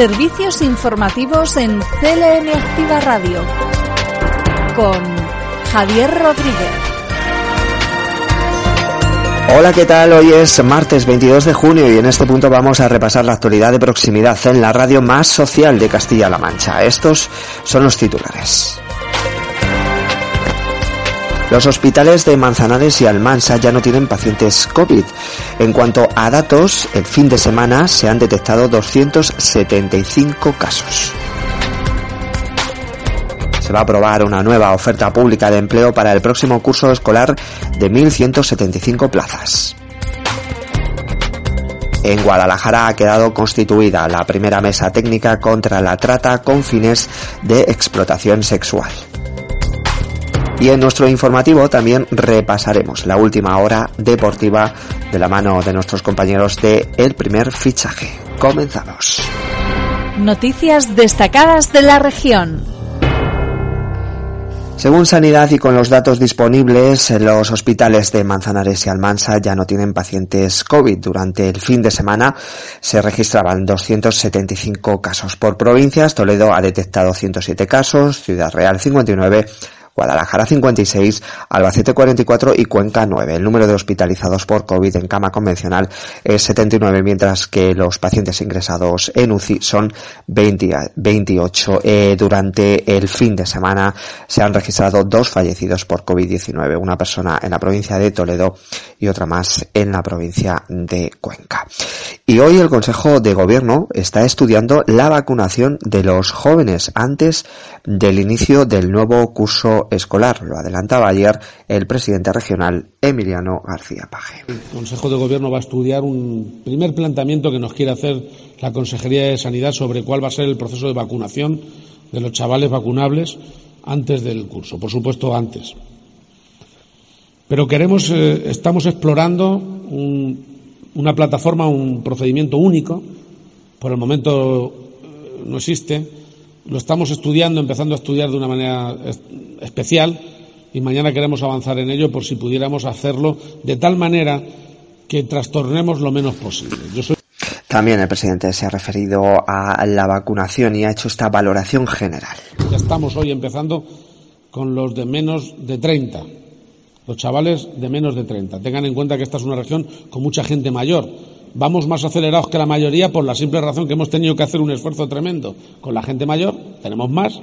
Servicios informativos en CLM Activa Radio con Javier Rodríguez. Hola, ¿qué tal? Hoy es martes 22 de junio y en este punto vamos a repasar la actualidad de proximidad en la radio más social de Castilla-La Mancha. Estos son los titulares. Los hospitales de Manzanares y Almansa ya no tienen pacientes COVID. En cuanto a datos, el fin de semana se han detectado 275 casos. Se va a aprobar una nueva oferta pública de empleo para el próximo curso escolar de 1.175 plazas. En Guadalajara ha quedado constituida la primera mesa técnica contra la trata con fines de explotación sexual. Y en nuestro informativo también repasaremos la última hora deportiva de la mano de nuestros compañeros de El Primer Fichaje. Comenzamos. Noticias destacadas de la región. Según Sanidad y con los datos disponibles, los hospitales de Manzanares y Almansa ya no tienen pacientes COVID. Durante el fin de semana se registraban 275 casos por provincias. Toledo ha detectado 107 casos, Ciudad Real 59, Guadalajara 56, Albacete 44 y Cuenca 9. El número de hospitalizados por COVID en cama convencional es 79, mientras que los pacientes ingresados en UCI son 20, 28. Eh, durante el fin de semana se han registrado dos fallecidos por COVID-19, una persona en la provincia de Toledo y otra más en la provincia de Cuenca. Y hoy el Consejo de Gobierno está estudiando la vacunación de los jóvenes antes del inicio del nuevo curso escolar. Lo adelantaba ayer el presidente regional Emiliano García Paje. El Consejo de Gobierno va a estudiar un primer planteamiento que nos quiere hacer la Consejería de Sanidad sobre cuál va a ser el proceso de vacunación de los chavales vacunables antes del curso, por supuesto antes. Pero queremos, eh, estamos explorando un, una plataforma, un procedimiento único. Por el momento eh, no existe lo estamos estudiando, empezando a estudiar de una manera especial y mañana queremos avanzar en ello por si pudiéramos hacerlo de tal manera que trastornemos lo menos posible. También el presidente se ha referido a la vacunación y ha hecho esta valoración general. Ya estamos hoy empezando con los de menos de 30, los chavales de menos de 30. Tengan en cuenta que esta es una región con mucha gente mayor vamos más acelerados que la mayoría por la simple razón que hemos tenido que hacer un esfuerzo tremendo con la gente mayor, tenemos más,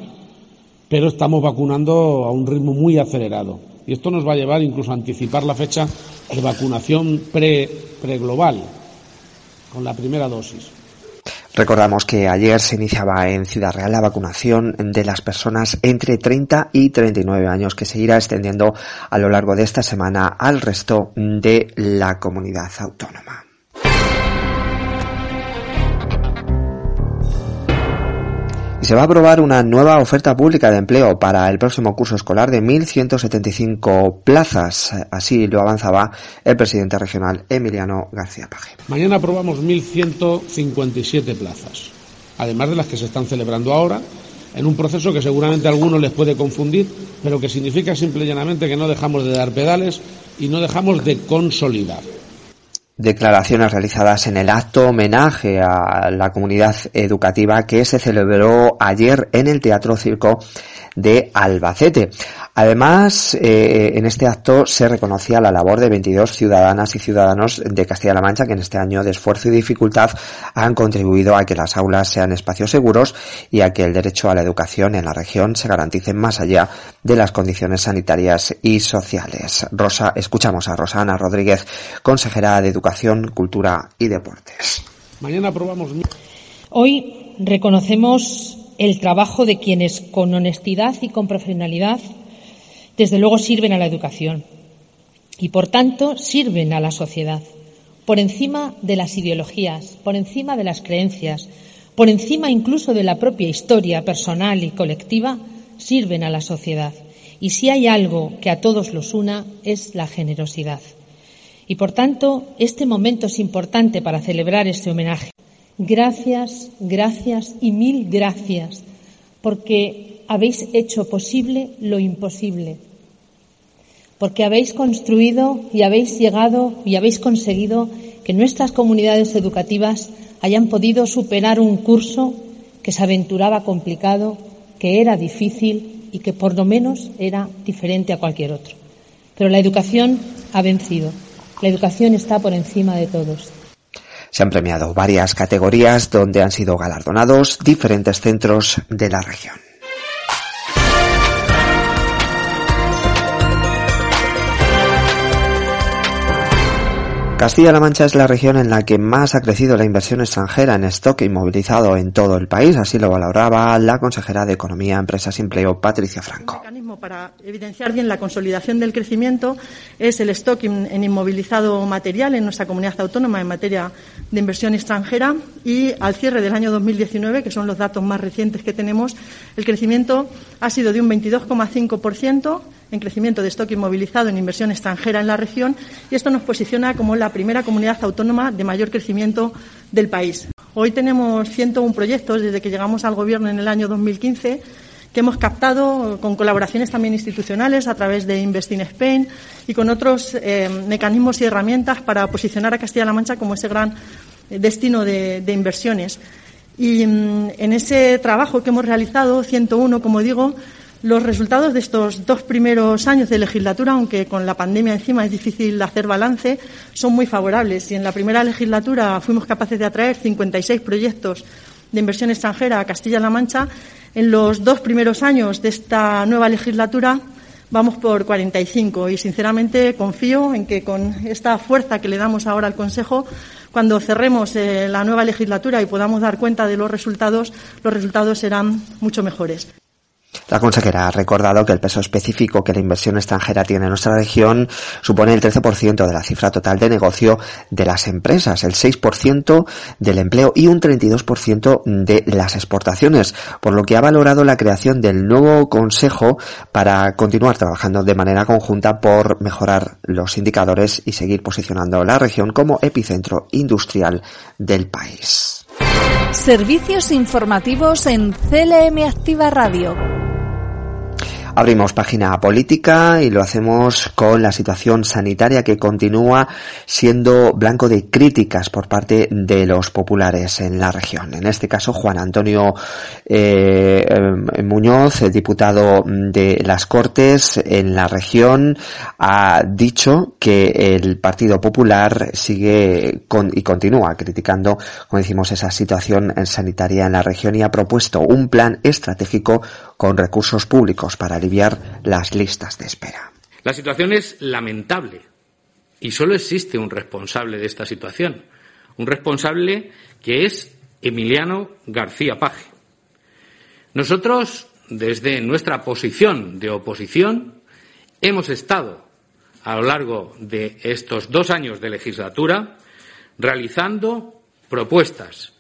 pero estamos vacunando a un ritmo muy acelerado. Y esto nos va a llevar incluso a anticipar la fecha de vacunación pre-global, pre con la primera dosis. Recordamos que ayer se iniciaba en Ciudad Real la vacunación de las personas entre 30 y 39 años que se irá extendiendo a lo largo de esta semana al resto de la comunidad autónoma. Se va a aprobar una nueva oferta pública de empleo para el próximo curso escolar de 1.175 plazas. Así lo avanzaba el presidente regional Emiliano García Paje. Mañana aprobamos 1.157 plazas, además de las que se están celebrando ahora, en un proceso que seguramente a algunos les puede confundir, pero que significa simple y llanamente que no dejamos de dar pedales y no dejamos de consolidar declaraciones realizadas en el acto homenaje a la comunidad educativa que se celebró ayer en el Teatro Circo de Albacete. Además, eh, en este acto se reconocía la labor de 22 ciudadanas y ciudadanos de Castilla-La Mancha que en este año de esfuerzo y dificultad han contribuido a que las aulas sean espacios seguros y a que el derecho a la educación en la región se garantice más allá de las condiciones sanitarias y sociales. Rosa, escuchamos a Rosana Rodríguez, consejera de Educación, Cultura y Deportes. Mañana aprobamos. Hoy reconocemos el trabajo de quienes con honestidad y con profesionalidad desde luego sirven a la educación y, por tanto, sirven a la sociedad, por encima de las ideologías, por encima de las creencias, por encima incluso de la propia historia personal y colectiva, sirven a la sociedad. Y si hay algo que a todos los una es la generosidad. Y por tanto, este momento es importante para celebrar este homenaje. Gracias, gracias y mil gracias, porque habéis hecho posible lo imposible porque habéis construido y habéis llegado y habéis conseguido que nuestras comunidades educativas hayan podido superar un curso que se aventuraba complicado, que era difícil y que por lo menos era diferente a cualquier otro. Pero la educación ha vencido. La educación está por encima de todos. Se han premiado varias categorías donde han sido galardonados diferentes centros de la región. Castilla-La Mancha es la región en la que más ha crecido la inversión extranjera en stock inmovilizado en todo el país, así lo valoraba la consejera de Economía, Empresas y Empleo, Patricia Franco. Un mecanismo para evidenciar bien la consolidación del crecimiento es el stock en inmovilizado material en nuestra comunidad autónoma en materia de inversión extranjera y al cierre del año 2019, que son los datos más recientes que tenemos, el crecimiento ha sido de un 22,5% en crecimiento de stock inmovilizado en inversión extranjera en la región y esto nos posiciona como la primera comunidad autónoma de mayor crecimiento del país. Hoy tenemos 101 proyectos desde que llegamos al Gobierno en el año 2015 que hemos captado con colaboraciones también institucionales a través de Invest in Spain y con otros eh, mecanismos y herramientas para posicionar a Castilla-La Mancha como ese gran eh, destino de, inversiones. Y mm, en ese trabajo que hemos realizado, 101, como digo, los resultados de estos dos primeros años de legislatura, aunque con la pandemia encima es difícil hacer balance, son muy favorables. Y en la primera legislatura fuimos capaces de atraer 56 proyectos de inversión extranjera a Castilla-La Mancha. En los dos primeros años de esta nueva legislatura vamos por 45 y sinceramente confío en que con esta fuerza que le damos ahora al Consejo, cuando cerremos eh, la nueva legislatura y podamos dar cuenta de los resultados, los resultados serán mucho mejores. La consejera ha recordado que el peso específico que la inversión extranjera tiene en nuestra región supone el 13% de la cifra total de negocio de las empresas, el 6% del empleo y un 32% de las exportaciones, por lo que ha valorado la creación del nuevo Consejo para continuar trabajando de manera conjunta por mejorar los indicadores y seguir posicionando la región como epicentro industrial del país. Servicios informativos en CLM Activa Radio. Abrimos página política y lo hacemos con la situación sanitaria que continúa siendo blanco de críticas por parte de los populares en la región. En este caso, Juan Antonio eh, Muñoz, diputado de las Cortes en la región, ha dicho que el Partido Popular sigue con, y continúa criticando, como decimos, esa situación sanitaria en la región y ha propuesto un plan estratégico con recursos públicos para aliviar las listas de espera. La situación es lamentable y solo existe un responsable de esta situación, un responsable que es Emiliano García Paje. Nosotros, desde nuestra posición de oposición, hemos estado a lo largo de estos dos años de legislatura realizando propuestas.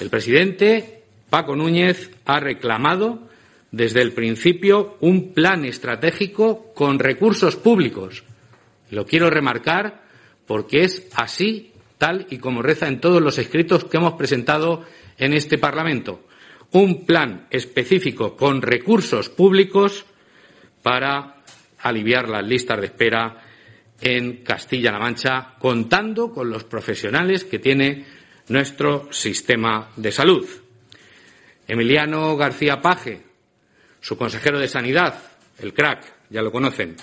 El presidente Paco Núñez ha reclamado desde el principio un plan estratégico con recursos públicos. Lo quiero remarcar porque es así, tal y como reza en todos los escritos que hemos presentado en este Parlamento. Un plan específico con recursos públicos para aliviar las listas de espera en Castilla-La Mancha, contando con los profesionales que tiene nuestro sistema de salud. Emiliano García Paje, su consejero de Sanidad, el crack, ya lo conocen,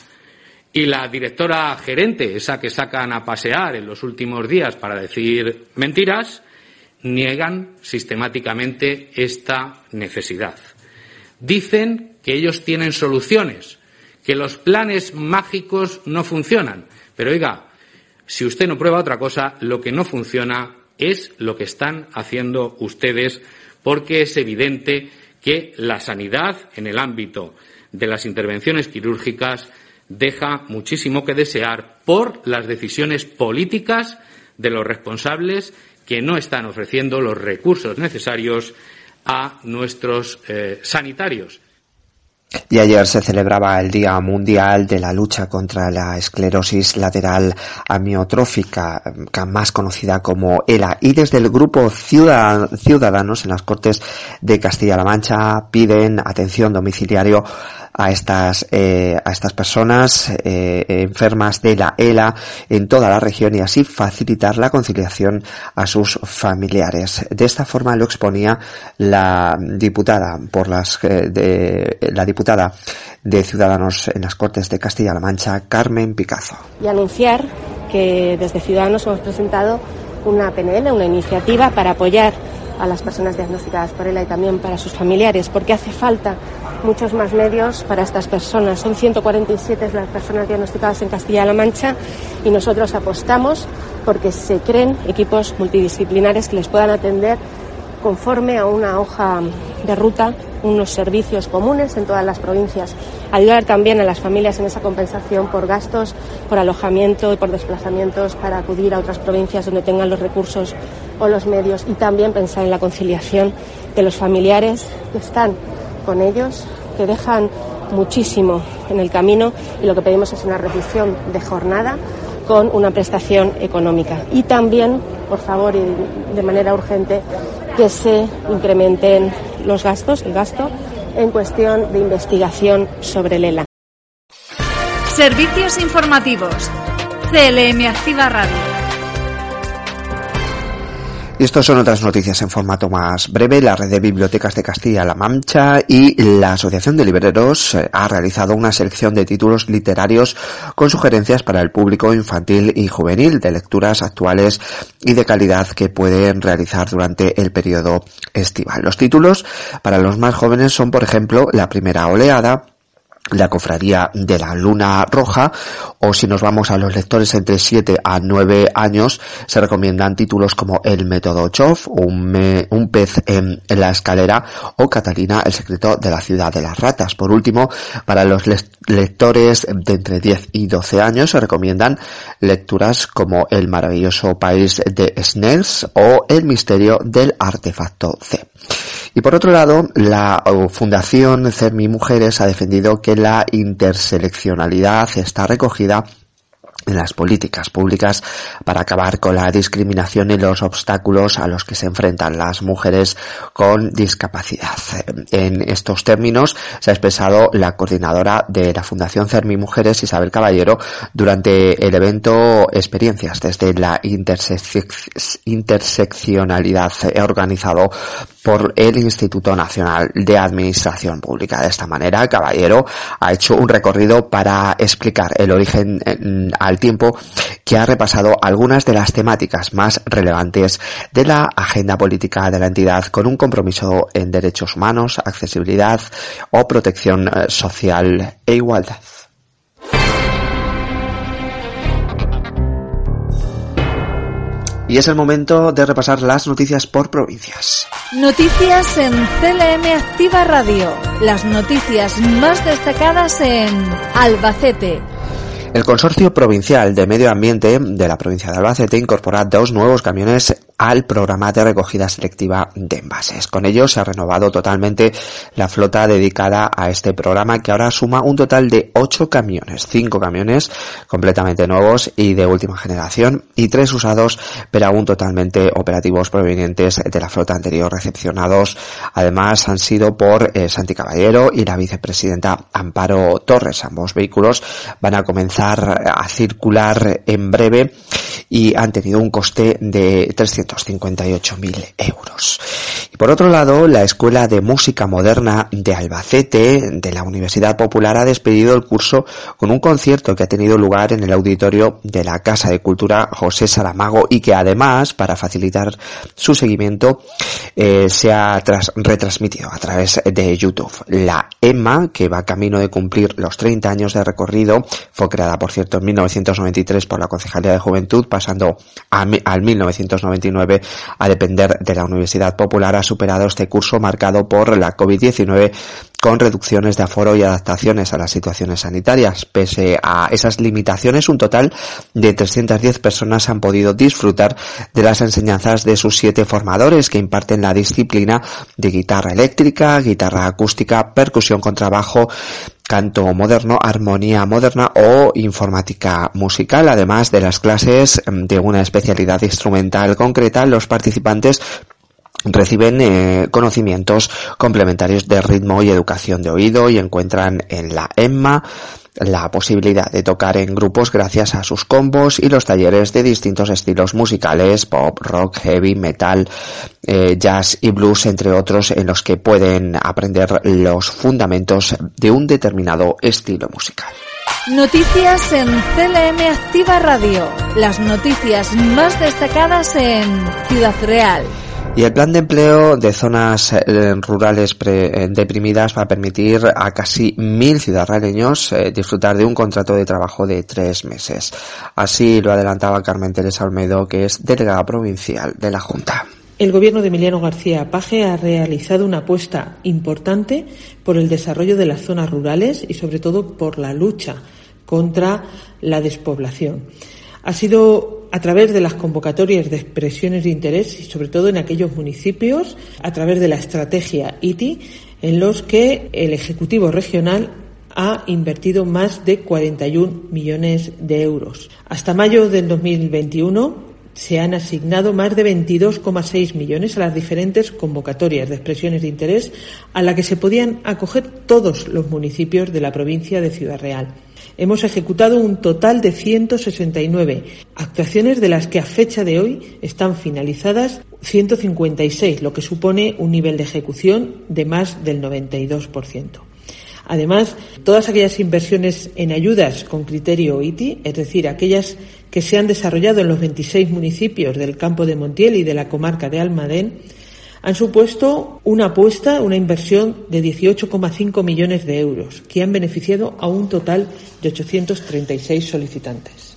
y la directora gerente, esa que sacan a pasear en los últimos días para decir mentiras, niegan sistemáticamente esta necesidad. Dicen que ellos tienen soluciones, que los planes mágicos no funcionan. Pero oiga, si usted no prueba otra cosa, lo que no funciona es lo que están haciendo ustedes, porque es evidente que la sanidad en el ámbito de las intervenciones quirúrgicas deja muchísimo que desear por las decisiones políticas de los responsables que no están ofreciendo los recursos necesarios a nuestros eh, sanitarios. Y ayer se celebraba el Día Mundial de la Lucha contra la Esclerosis Lateral Amiotrófica, más conocida como ELA. Y desde el grupo Ciudadanos en las Cortes de Castilla-La Mancha piden atención domiciliario a estas, eh, a estas personas eh, enfermas de la ELA en toda la región y así facilitar la conciliación a sus familiares. De esta forma lo exponía la diputada por las de, la diputada de Ciudadanos en las Cortes de Castilla-La Mancha, Carmen Picazo. Y anunciar que desde Ciudadanos hemos presentado una PNL, una iniciativa para apoyar a las personas diagnosticadas por ELA y también para sus familiares, porque hace falta muchos más medios para estas personas. Son 147 las personas diagnosticadas en Castilla-La Mancha y nosotros apostamos porque se creen equipos multidisciplinares que les puedan atender conforme a una hoja de ruta, unos servicios comunes en todas las provincias. Ayudar también a las familias en esa compensación por gastos, por alojamiento y por desplazamientos para acudir a otras provincias donde tengan los recursos o los medios y también pensar en la conciliación de los familiares que están con ellos, que dejan muchísimo en el camino y lo que pedimos es una revisión de jornada con una prestación económica. Y también, por favor, y de manera urgente, que se incrementen los gastos, el gasto, en cuestión de investigación sobre el ELA. Servicios informativos. CLM Activa Radio. Y estas son otras noticias en formato más breve. La red de bibliotecas de Castilla-La Mancha y la Asociación de Libreros eh, ha realizado una selección de títulos literarios con sugerencias para el público infantil y juvenil de lecturas actuales y de calidad que pueden realizar durante el periodo estival. Los títulos para los más jóvenes son, por ejemplo, La primera oleada, la cofradía de la luna roja o si nos vamos a los lectores entre 7 a 9 años se recomiendan títulos como El método Chof, un, pez en, la escalera o Catalina, el secreto de la ciudad de las ratas. Por último, para los lectores de entre 10 y 12 años se recomiendan lecturas como El maravilloso país de Snells o El misterio del artefacto C. Y por otro lado, la Fundación CERMI Mujeres ha defendido que la interseleccionalidad está recogida en las políticas públicas para acabar con la discriminación y los obstáculos a los que se enfrentan las mujeres con discapacidad. En estos términos se ha expresado la coordinadora de la Fundación Cermi Mujeres, Isabel Caballero, durante el evento Experiencias desde la interseccionalidad organizado por el Instituto Nacional de Administración Pública. De esta manera, Caballero ha hecho un recorrido para explicar el origen al tiempo que ha repasado algunas de las temáticas más relevantes de la agenda política de la entidad con un compromiso en derechos humanos, accesibilidad o protección eh, social e igualdad. Y es el momento de repasar las noticias por provincias. Noticias en CLM Activa Radio. Las noticias más destacadas en Albacete. El Consorcio Provincial de Medio Ambiente de la provincia de Albacete incorpora dos nuevos camiones al programa de recogida selectiva de envases. Con ello se ha renovado totalmente la flota dedicada a este programa que ahora suma un total de ocho camiones, cinco camiones completamente nuevos y de última generación y tres usados pero aún totalmente operativos provenientes de la flota anterior recepcionados. Además han sido por eh, Santi Caballero y la vicepresidenta Amparo Torres. Ambos vehículos van a comenzar a circular en breve y han tenido un coste de 358.000 euros. Y por otro lado, la Escuela de Música Moderna de Albacete de la Universidad Popular ha despedido el curso con un concierto que ha tenido lugar en el auditorio de la Casa de Cultura José Saramago y que además, para facilitar su seguimiento, eh, se ha retransmitido a través de YouTube. La EMA, que va camino de cumplir los 30 años de recorrido, fue creada, por cierto, en 1993 por la Concejalía de Juventud, pasando al 1999 a depender de la Universidad Popular, ha superado este curso marcado por la COVID-19 con reducciones de aforo y adaptaciones a las situaciones sanitarias. Pese a esas limitaciones, un total de 310 personas han podido disfrutar de las enseñanzas de sus siete formadores que imparten la disciplina de guitarra eléctrica, guitarra acústica, percusión con trabajo, canto moderno, armonía moderna o informática musical. Además de las clases de una especialidad instrumental concreta, los participantes reciben eh, conocimientos complementarios de ritmo y educación de oído y encuentran en la EMMA la posibilidad de tocar en grupos gracias a sus combos y los talleres de distintos estilos musicales, pop, rock, heavy, metal, eh, jazz y blues, entre otros, en los que pueden aprender los fundamentos de un determinado estilo musical. Noticias en CLM Activa Radio. Las noticias más destacadas en Ciudad Real. Y el plan de empleo de zonas eh, rurales eh, deprimidas va a permitir a casi mil ciudadanos eh, disfrutar de un contrato de trabajo de tres meses. Así lo adelantaba Carmen Teresa Olmedo, que es delegada provincial de la Junta. El gobierno de Emiliano García Paje ha realizado una apuesta importante por el desarrollo de las zonas rurales y sobre todo por la lucha contra la despoblación. Ha sido a través de las convocatorias de expresiones de interés y sobre todo en aquellos municipios, a través de la estrategia ITI, en los que el Ejecutivo Regional ha invertido más de 41 millones de euros. Hasta mayo del 2021 se han asignado más de 22,6 millones a las diferentes convocatorias de expresiones de interés a la que se podían acoger todos los municipios de la provincia de Ciudad Real. Hemos ejecutado un total de 169 actuaciones de las que a fecha de hoy están finalizadas 156, lo que supone un nivel de ejecución de más del 92%. Además, todas aquellas inversiones en ayudas con criterio ITI, es decir, aquellas que se han desarrollado en los 26 municipios del campo de Montiel y de la comarca de Almadén, han supuesto una apuesta, una inversión de 18,5 millones de euros, que han beneficiado a un total de 836 solicitantes.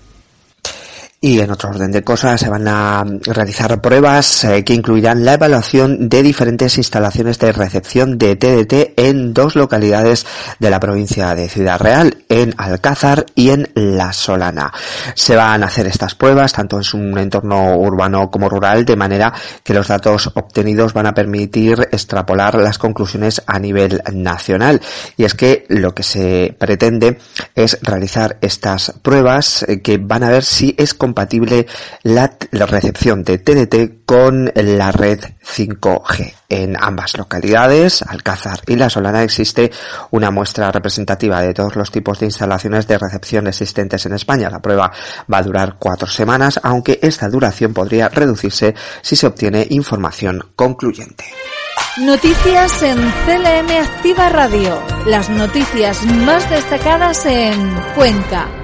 Y en otro orden de cosas se van a realizar pruebas eh, que incluirán la evaluación de diferentes instalaciones de recepción de TDT en dos localidades de la provincia de Ciudad Real, en Alcázar y en La Solana. Se van a hacer estas pruebas tanto en un entorno urbano como rural de manera que los datos obtenidos van a permitir extrapolar las conclusiones a nivel nacional. Y es que lo que se pretende es realizar estas pruebas eh, que van a ver si es la, recepción de TDT con la red 5G. En ambas localidades, Alcázar y La Solana, existe una muestra representativa de todos los tipos de instalaciones de recepción existentes en España. La prueba va a durar cuatro semanas, aunque esta duración podría reducirse si se obtiene información concluyente. Noticias en CLM Activa Radio. Las noticias más destacadas en Cuenca.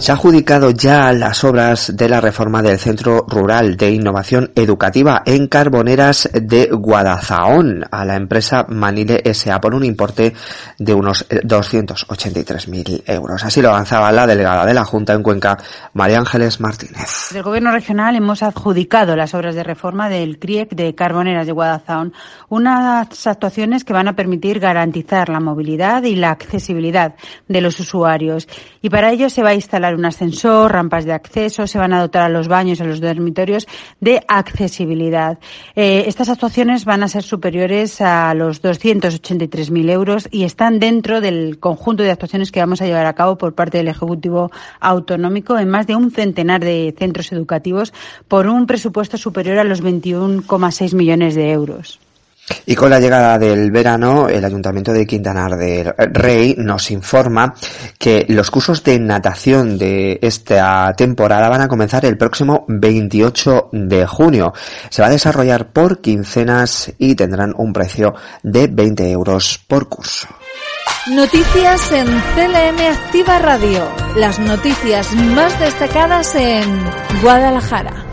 Se ha adjudicado ya las obras de la reforma del Centro Rural de Innovación Educativa en Carboneras de Guadalajara a la empresa Manile S.A. por un importe de unos 283.000 euros. Así lo avanzaba la delegada de la Junta en Cuenca, María Ángeles Martínez. Del Gobierno regional hemos adjudicado las obras de reforma del CRIEC de Carboneras de Guadalajara, unas actuaciones que van a permitir garantizar la movilidad y la accesibilidad de los usuarios. Y para ello se va a instalar un ascensor, rampas de acceso, se van a dotar a los baños y a los dormitorios de accesibilidad. Eh, estas actuaciones van a ser superiores a los 283.000 euros y están dentro del conjunto de actuaciones que vamos a llevar a cabo por parte del Ejecutivo Autonómico en más de un centenar de centros educativos por un presupuesto superior a los 21,6 millones de euros. Y con la llegada del verano, el Ayuntamiento de Quintanar del Rey nos informa que los cursos de natación de esta temporada van a comenzar el próximo 28 de junio. Se va a desarrollar por quincenas y tendrán un precio de 20 euros por curso. Noticias en CLM Activa Radio. Las noticias más destacadas en Guadalajara.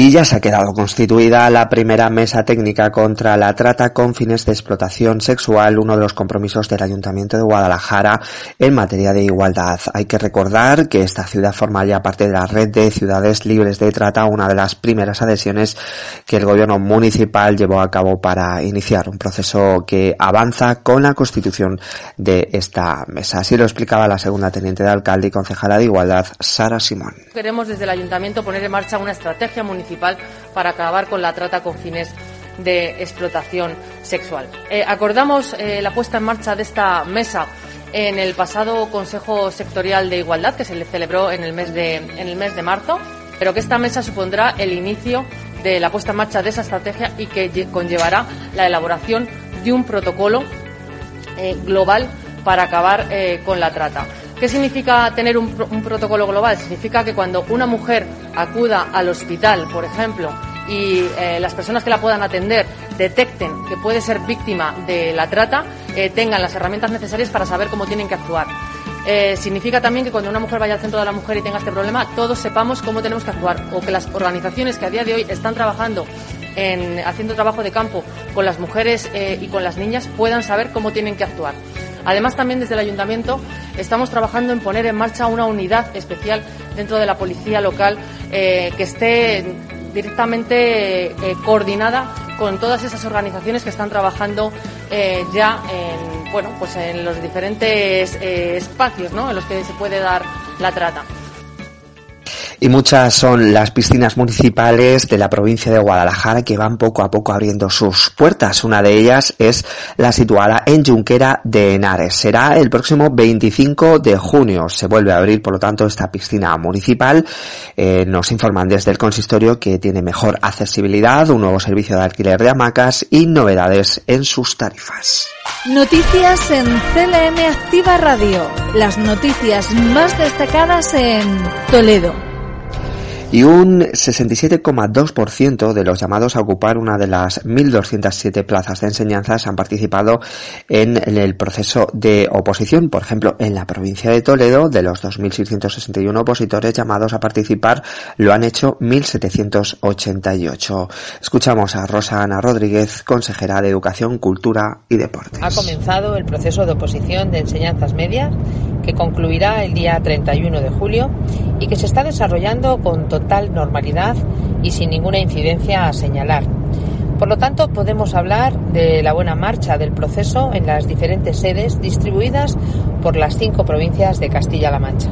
Y ya se ha quedado constituida la primera mesa técnica contra la trata con fines de explotación sexual, uno de los compromisos del Ayuntamiento de Guadalajara en materia de igualdad. Hay que recordar que esta ciudad forma ya parte de la red de ciudades libres de trata, una de las primeras adhesiones que el gobierno municipal llevó a cabo para iniciar un proceso que avanza con la constitución de esta mesa. Así lo explicaba la segunda teniente de alcalde y concejala de igualdad, Sara Simón. Queremos desde el Ayuntamiento poner en marcha una estrategia para acabar con la trata con fines de explotación sexual. Eh, acordamos eh, la puesta en marcha de esta mesa en el pasado Consejo Sectorial de Igualdad que se le celebró en el mes de, en el mes de marzo, pero que esta mesa supondrá el inicio de la puesta en marcha de esa estrategia y que conllevará la elaboración de un protocolo eh, global para acabar con la trata. ¿Qué significa tener un, protocolo global? Significa que cuando una mujer acuda al hospital, por ejemplo, y eh, las personas que la puedan atender detecten que puede ser víctima de la trata, tengan las herramientas necesarias para saber cómo tienen que actuar. Significa también que cuando una mujer vaya al centro de la mujer y tenga este problema, todos sepamos cómo tenemos que actuar o que las organizaciones que a día de hoy están trabajando en, haciendo trabajo de campo con las mujeres y con las niñas puedan saber cómo tienen que actuar. Además, también desde el ayuntamiento estamos trabajando en poner en marcha una unidad especial dentro de la policía local eh, que esté directamente eh, coordinada con todas esas organizaciones que están trabajando eh, ya en, bueno, pues en los diferentes espacios en los que se puede dar la trata y muchas son las piscinas municipales de la provincia de Guadalajara que van poco a poco abriendo sus puertas. Una de ellas es la situada en Junquera de Henares. Será el próximo 25 de junio. Se vuelve a abrir, por lo tanto, esta piscina municipal. Eh, nos informan desde el consistorio que tiene mejor accesibilidad, un nuevo servicio de alquiler de hamacas y novedades en sus tarifas. Noticias en CLM Activa Radio. Las noticias más destacadas en Toledo y un 67,2% de los llamados a ocupar una de las 1.207 plazas de enseñanzas han participado en el proceso de oposición. Por ejemplo, en la provincia de Toledo, de los 2.661 opositores llamados a participar, lo han hecho 1.788. Escuchamos a Rosa Ana Rodríguez, consejera de Educación, Cultura y Deportes. Ha comenzado el proceso de oposición de enseñanzas medias que concluirá el día 31 de julio y que se está desarrollando con total normalidad y sin ninguna incidencia a señalar. Por lo tanto, podemos hablar de la buena marcha del proceso en las diferentes sedes distribuidas por las cinco provincias de Castilla-La Mancha.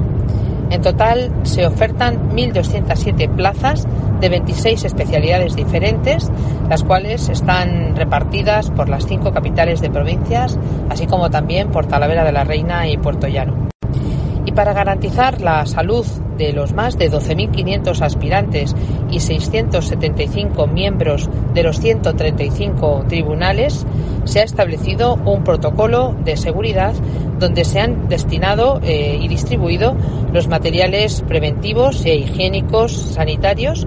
En total se ofertan 1.207 plazas de 26 especialidades diferentes, las cuales están repartidas por las cinco capitales de provincias, así como también por Talavera de la Reina y Puerto Llano. Para garantizar la salud de los más de 12.500 aspirantes y 675 miembros de los 135 tribunales, se ha establecido un protocolo de seguridad donde se han destinado eh, y distribuido los materiales preventivos e higiénicos sanitarios.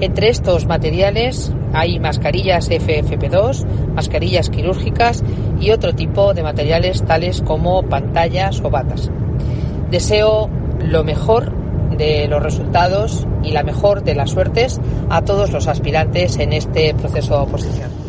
Entre estos materiales hay mascarillas FFP2, mascarillas quirúrgicas y otro tipo de materiales tales como pantallas o batas. Deseo lo mejor de los resultados y la mejor de las suertes a todos los aspirantes en este proceso de oposición.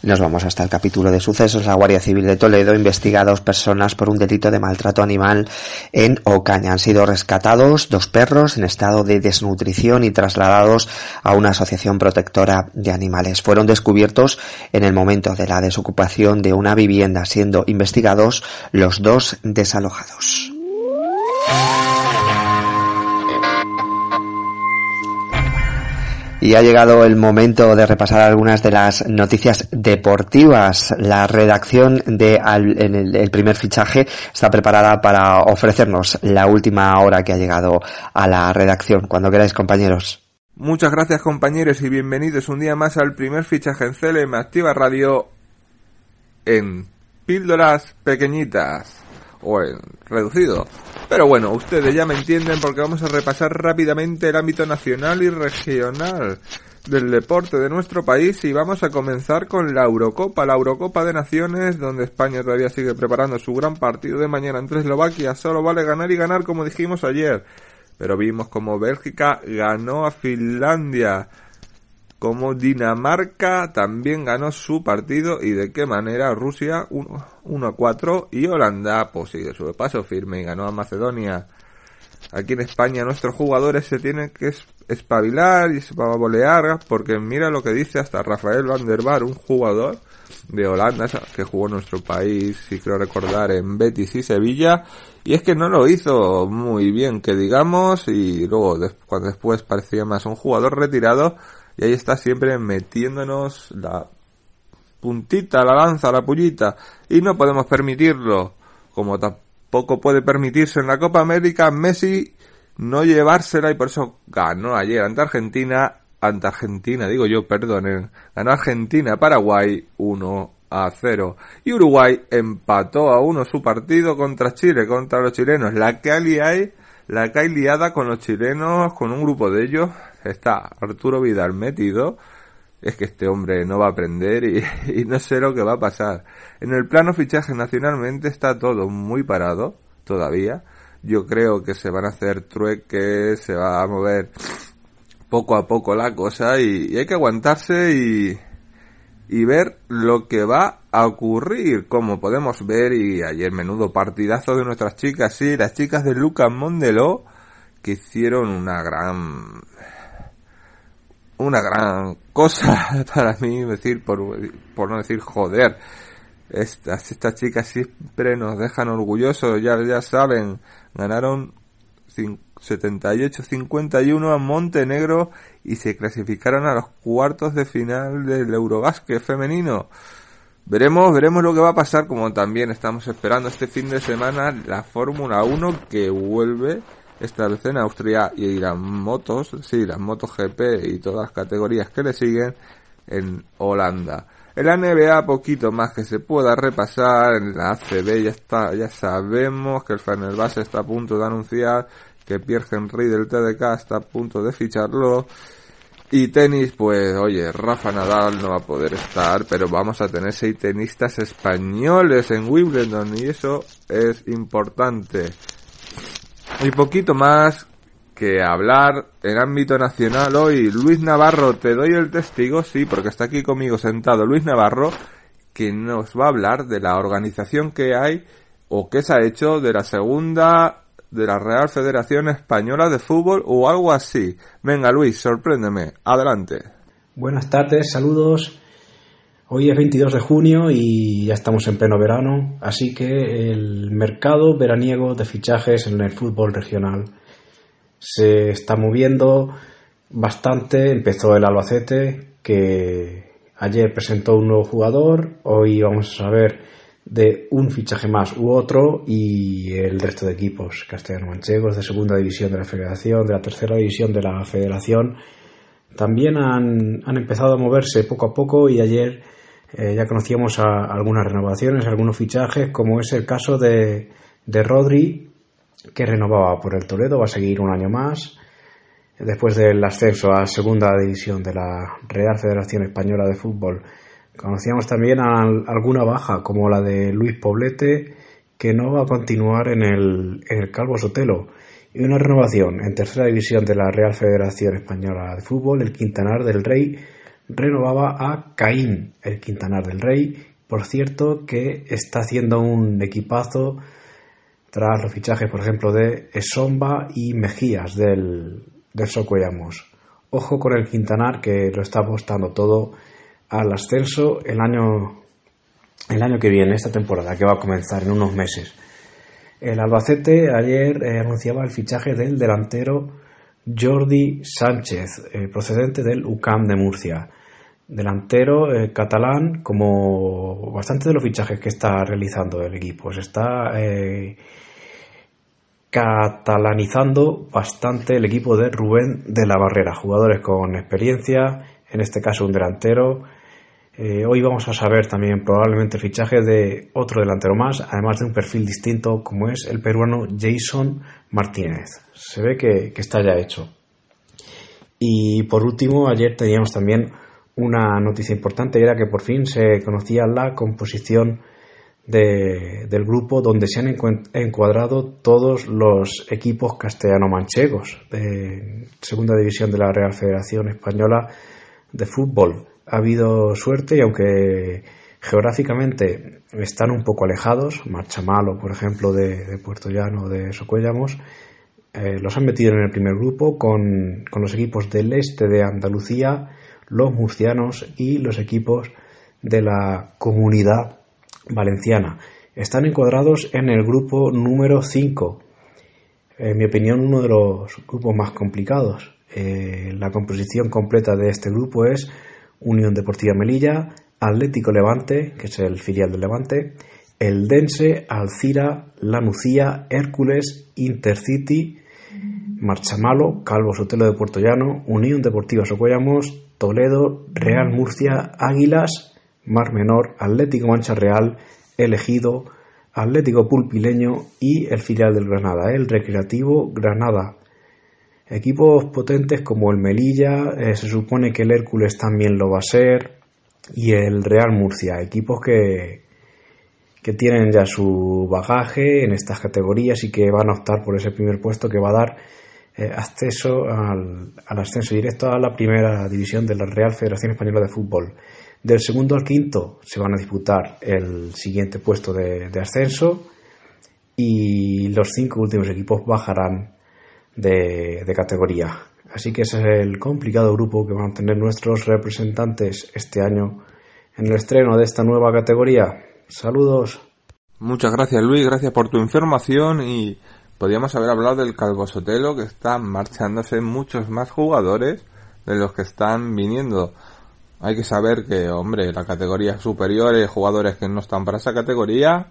Nos vamos hasta el capítulo de sucesos. La Guardia Civil de Toledo investiga a dos personas por un delito de maltrato animal en Ocaña. Han sido rescatados dos perros en estado de desnutrición y trasladados a una asociación protectora de animales. Fueron descubiertos en el momento de la desocupación de una vivienda, siendo investigados los dos desalojados. Y ha llegado el momento de repasar algunas de las noticias deportivas. La redacción de el, primer fichaje está preparada para ofrecernos la última hora que ha llegado a la redacción. Cuando queráis, compañeros. Muchas gracias, compañeros, y bienvenidos un día más al primer fichaje en CLM Activa Radio en píldoras pequeñitas o en reducido. Pero bueno, ustedes ya me entienden porque vamos a repasar rápidamente el ámbito nacional y regional del deporte de nuestro país y vamos a comenzar con la Eurocopa, la Eurocopa de Naciones, donde España todavía sigue preparando su gran partido de mañana entre Eslovaquia. Solo vale ganar y ganar como dijimos ayer. Pero vimos como Bélgica ganó a Finlandia como Dinamarca también ganó su partido y de qué manera Rusia 1 a 4 y Holanda pues sigue su paso firme y ganó a Macedonia. Aquí en España nuestros jugadores se tienen que espabilar y se bolear porque mira lo que dice hasta Rafael van der Bar, un jugador de Holanda que jugó en nuestro país, si creo recordar, en Betis y Sevilla, y es que no lo hizo muy bien, que digamos, y luego cuando después parecía más un jugador retirado, y ahí está siempre metiéndonos la puntita, la lanza, la pullita. Y no podemos permitirlo. Como tampoco puede permitirse en la Copa América Messi no llevársela y por eso ganó ayer ante Argentina ante Argentina, digo yo, perdón, ganó Argentina Paraguay 1 a 0 y Uruguay empató a 1 su partido contra Chile, contra los chilenos. La que hay, la que hay liada con los chilenos, con un grupo de ellos, está Arturo Vidal metido. Es que este hombre no va a aprender y, no sé lo que va a pasar. En el plano fichaje nacionalmente está todo muy parado todavía. Yo creo que se van a hacer trueques, se va a mover poco a poco la cosa y, hay que aguantarse y, y ver lo que va a ocurrir, como podemos ver, y ayer menudo partidazo de nuestras chicas, sí, las chicas de Lucas Mondelo, que hicieron una gran, una gran cosa para mí, decir, por, por no decir joder, estas, estas chicas siempre nos dejan orgullosos, ya, ya saben, ganaron 78-51 a Montenegro y se clasificaron a los cuartos de final del Eurobasket femenino. Veremos, veremos lo que va a pasar, como también estamos esperando este fin de semana la Fórmula 1 que vuelve esta vez en Austria y las motos, sí, las motos GP y todas las categorías que le siguen en Holanda. En la NBA poquito más que se pueda repasar, en la ACB ya está, ya sabemos que el Fenerbahce está a punto de anunciar que Pierre Henry del TDK está a punto de ficharlo. Y tenis, pues oye, Rafa Nadal no va a poder estar, pero vamos a tener seis tenistas españoles en Wimbledon y eso es importante. Y poquito más que hablar en ámbito nacional hoy. Luis Navarro, te doy el testigo, sí, porque está aquí conmigo sentado Luis Navarro, que nos va a hablar de la organización que hay o que se ha hecho de la segunda de la Real Federación Española de Fútbol o algo así. Venga Luis, sorpréndeme, adelante. Buenas tardes, saludos. Hoy es 22 de junio y ya estamos en pleno verano, así que el mercado veraniego de fichajes en el fútbol regional se está moviendo bastante. Empezó el Albacete, que ayer presentó un nuevo jugador. Hoy vamos a saber de un fichaje más u otro y el resto de equipos castellano-manchegos de segunda división de la federación, de la tercera división de la federación, también han, empezado a moverse poco a poco y ayer eh, ya conocíamos algunas renovaciones, algunos fichajes, como es el caso de, de Rodri, que renovaba por el Toledo, va a seguir un año más. Después del ascenso a segunda división de la Real Federación Española de Fútbol, conocíamos también alguna baja, como la de Luis Poblete, que no va a continuar en el, en el Calvo Sotelo. Y una renovación en tercera división de la Real Federación Española de Fútbol, el Quintanar del Rey, renovaba a Caín, el Quintanar del Rey. Por cierto, que está haciendo un equipazo tras los fichajes, por ejemplo, de Esomba y Mejías del, del Socuellamos. Ojo con el Quintanar que lo está apostando todo al ascenso el año, el año que viene, esta temporada, que va a comenzar en unos meses. El Albacete ayer eh, anunciaba el fichaje del delantero Jordi Sánchez, eh, procedente del UCAM de Murcia. Delantero eh, catalán, como bastante de los fichajes que está realizando el equipo. Está catalanizando bastante el equipo de Rubén de la Barrera, jugadores con experiencia, en este caso un delantero. Eh, hoy vamos a saber también probablemente fichaje de otro delantero más, además de un perfil distinto como es el peruano Jason Martínez. Se ve que, que está ya hecho. Y por último, ayer teníamos también una noticia importante, era que por fin se conocía la composición del grupo donde se han encuadrado todos los equipos castellano-manchegos de segunda división de la Real Federación Española de Fútbol. Ha habido suerte y aunque geográficamente están un poco alejados, Marchamalo, por ejemplo, de, Puerto Llano, de Socuellamos, eh, los han metido en el primer grupo con, con los equipos del este de Andalucía, los murcianos y los equipos de la comunidad valenciana. Están encuadrados en el grupo número 5. En mi opinión, uno de los grupos más complicados. Eh, la composición completa de este grupo es Unión Deportiva Melilla, Atlético Levante, que es el filial del Levante, el Dense, Alcira, La Nucía, Hércules, Intercity, Marchamalo, Calvo Sotelo de Puerto Llano, Unión Deportiva Socollamos, Toledo, Real Murcia, Águilas, Mar Menor, Atlético Mancha Real, Elegido, Atlético Pulpileño y el filial del Granada, el Recreativo Granada. Equipos potentes como el Melilla, eh, se supone que el Hércules también lo va a ser, y el Real Murcia, equipos que, que tienen ya su bagaje en estas categorías y que van a optar por ese primer puesto que va a dar eh, acceso al, ascenso directo a la primera división de la Real Federación Española de Fútbol. Del segundo al quinto se van a disputar el siguiente puesto de, ascenso y los cinco últimos equipos bajarán de, de, categoría. Así que ese es el complicado grupo que van a tener nuestros representantes este año en el estreno de esta nueva categoría. Saludos. Muchas gracias Luis, gracias por tu información y podríamos haber hablado del Calvo Sotelo que está marchándose muchos más jugadores de los que están viniendo. Hay que saber que, hombre, la categoría superior hay jugadores que no están para esa categoría,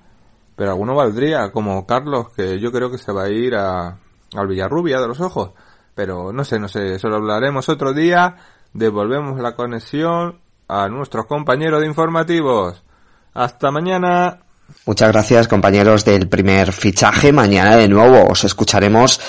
pero alguno valdría, como Carlos, que yo creo que se va a ir a, al Villarrubia de los Ojos. Pero no sé, no sé, eso lo hablaremos otro día. Devolvemos la conexión a nuestros compañeros de informativos. Hasta mañana. Muchas gracias compañeros del primer fichaje. Mañana de nuevo os escucharemos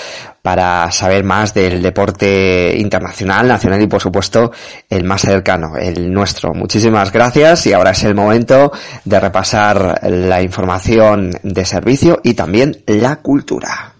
para saber más del deporte internacional, nacional y por supuesto el más cercano, el nuestro. Muchísimas gracias y ahora es el momento de repasar la información de servicio y también la cultura.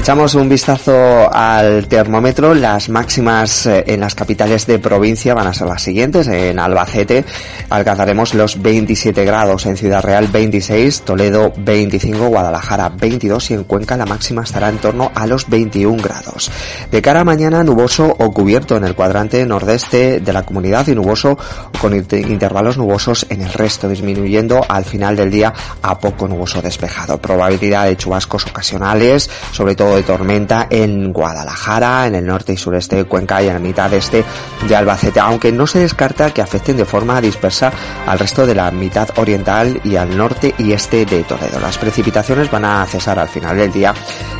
Echamos un vistazo al termómetro. Las máximas eh, en las capitales de provincia van a ser las siguientes. En Albacete alcanzaremos los 27 grados, en Ciudad Real 26, Toledo 25, Guadalajara 22 y en Cuenca la máxima estará en torno a los 21 grados. De cara a mañana nuboso o cubierto en el cuadrante nordeste de la comunidad y nuboso con intervalos nubosos en el resto, disminuyendo al final del día a poco nuboso despejado. Probabilidad de chubascos ocasionales, sobre todo de tormenta en Guadalajara, en el norte y sureste de Cuenca y en la mitad este de Albacete, aunque no se descarta que afecten de forma dispersa al resto de la mitad oriental y al norte y este de Toledo. Las precipitaciones van a cesar al final del día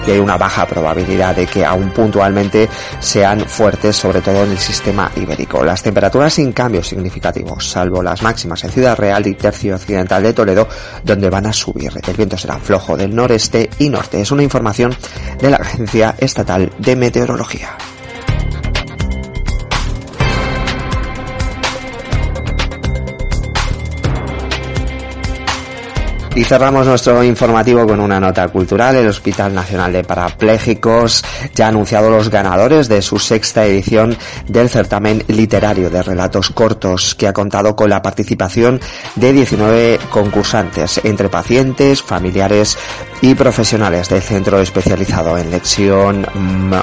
y hay una baja probabilidad de que aún puntualmente sean fuertes, sobre todo en el sistema ibérico. Las temperaturas sin cambios significativos, salvo las máximas en Ciudad Real y tercio occidental de Toledo, donde van a subir. El viento será flojo del noreste y norte. Es una información de la Agencia Estatal de Meteorología. Y cerramos nuestro informativo con una nota cultural. El Hospital Nacional de Parapléjicos ya ha anunciado los ganadores de su sexta edición del certamen literario de relatos cortos, que ha contado con la participación de 19 concursantes, entre pacientes, familiares y profesionales del centro especializado en lección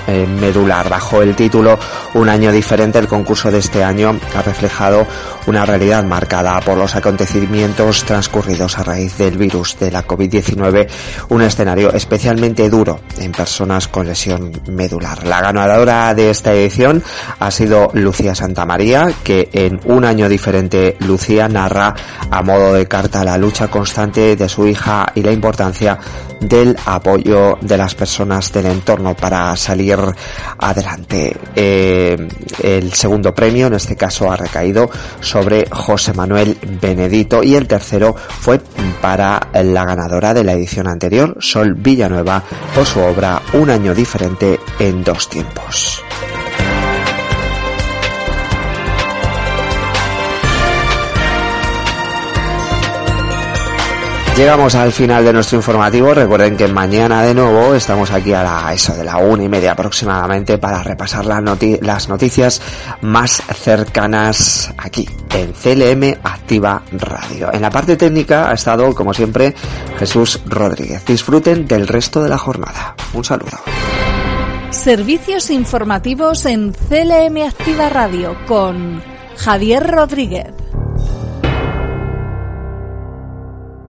eh, medular. Bajo el título Un año diferente, el concurso de este año ha reflejado una realidad marcada por los acontecimientos transcurridos a raíz del virus de la COVID-19, un escenario especialmente duro en personas con lesión medular. La ganadora de esta edición ha sido Lucía Santamaría, que en un año diferente Lucía narra a modo de carta la lucha constante de su hija y la importancia del apoyo de las personas del entorno para salir adelante. Eh, el segundo premio en este caso ha recaído sobre José Manuel Benedito y el tercero fue para la ganadora de la edición anterior, Sol Villanueva, por su obra Un año diferente en dos tiempos. Llegamos al final de nuestro informativo. Recuerden que mañana de nuevo estamos aquí a la, eso de la una y media aproximadamente para repasar las noticias más cercanas aquí en CLM Activa Radio. En la parte técnica ha estado, como siempre, Jesús Rodríguez. Disfruten del resto de la jornada. Un saludo. Servicios informativos en CLM Activa Radio con Javier Rodríguez.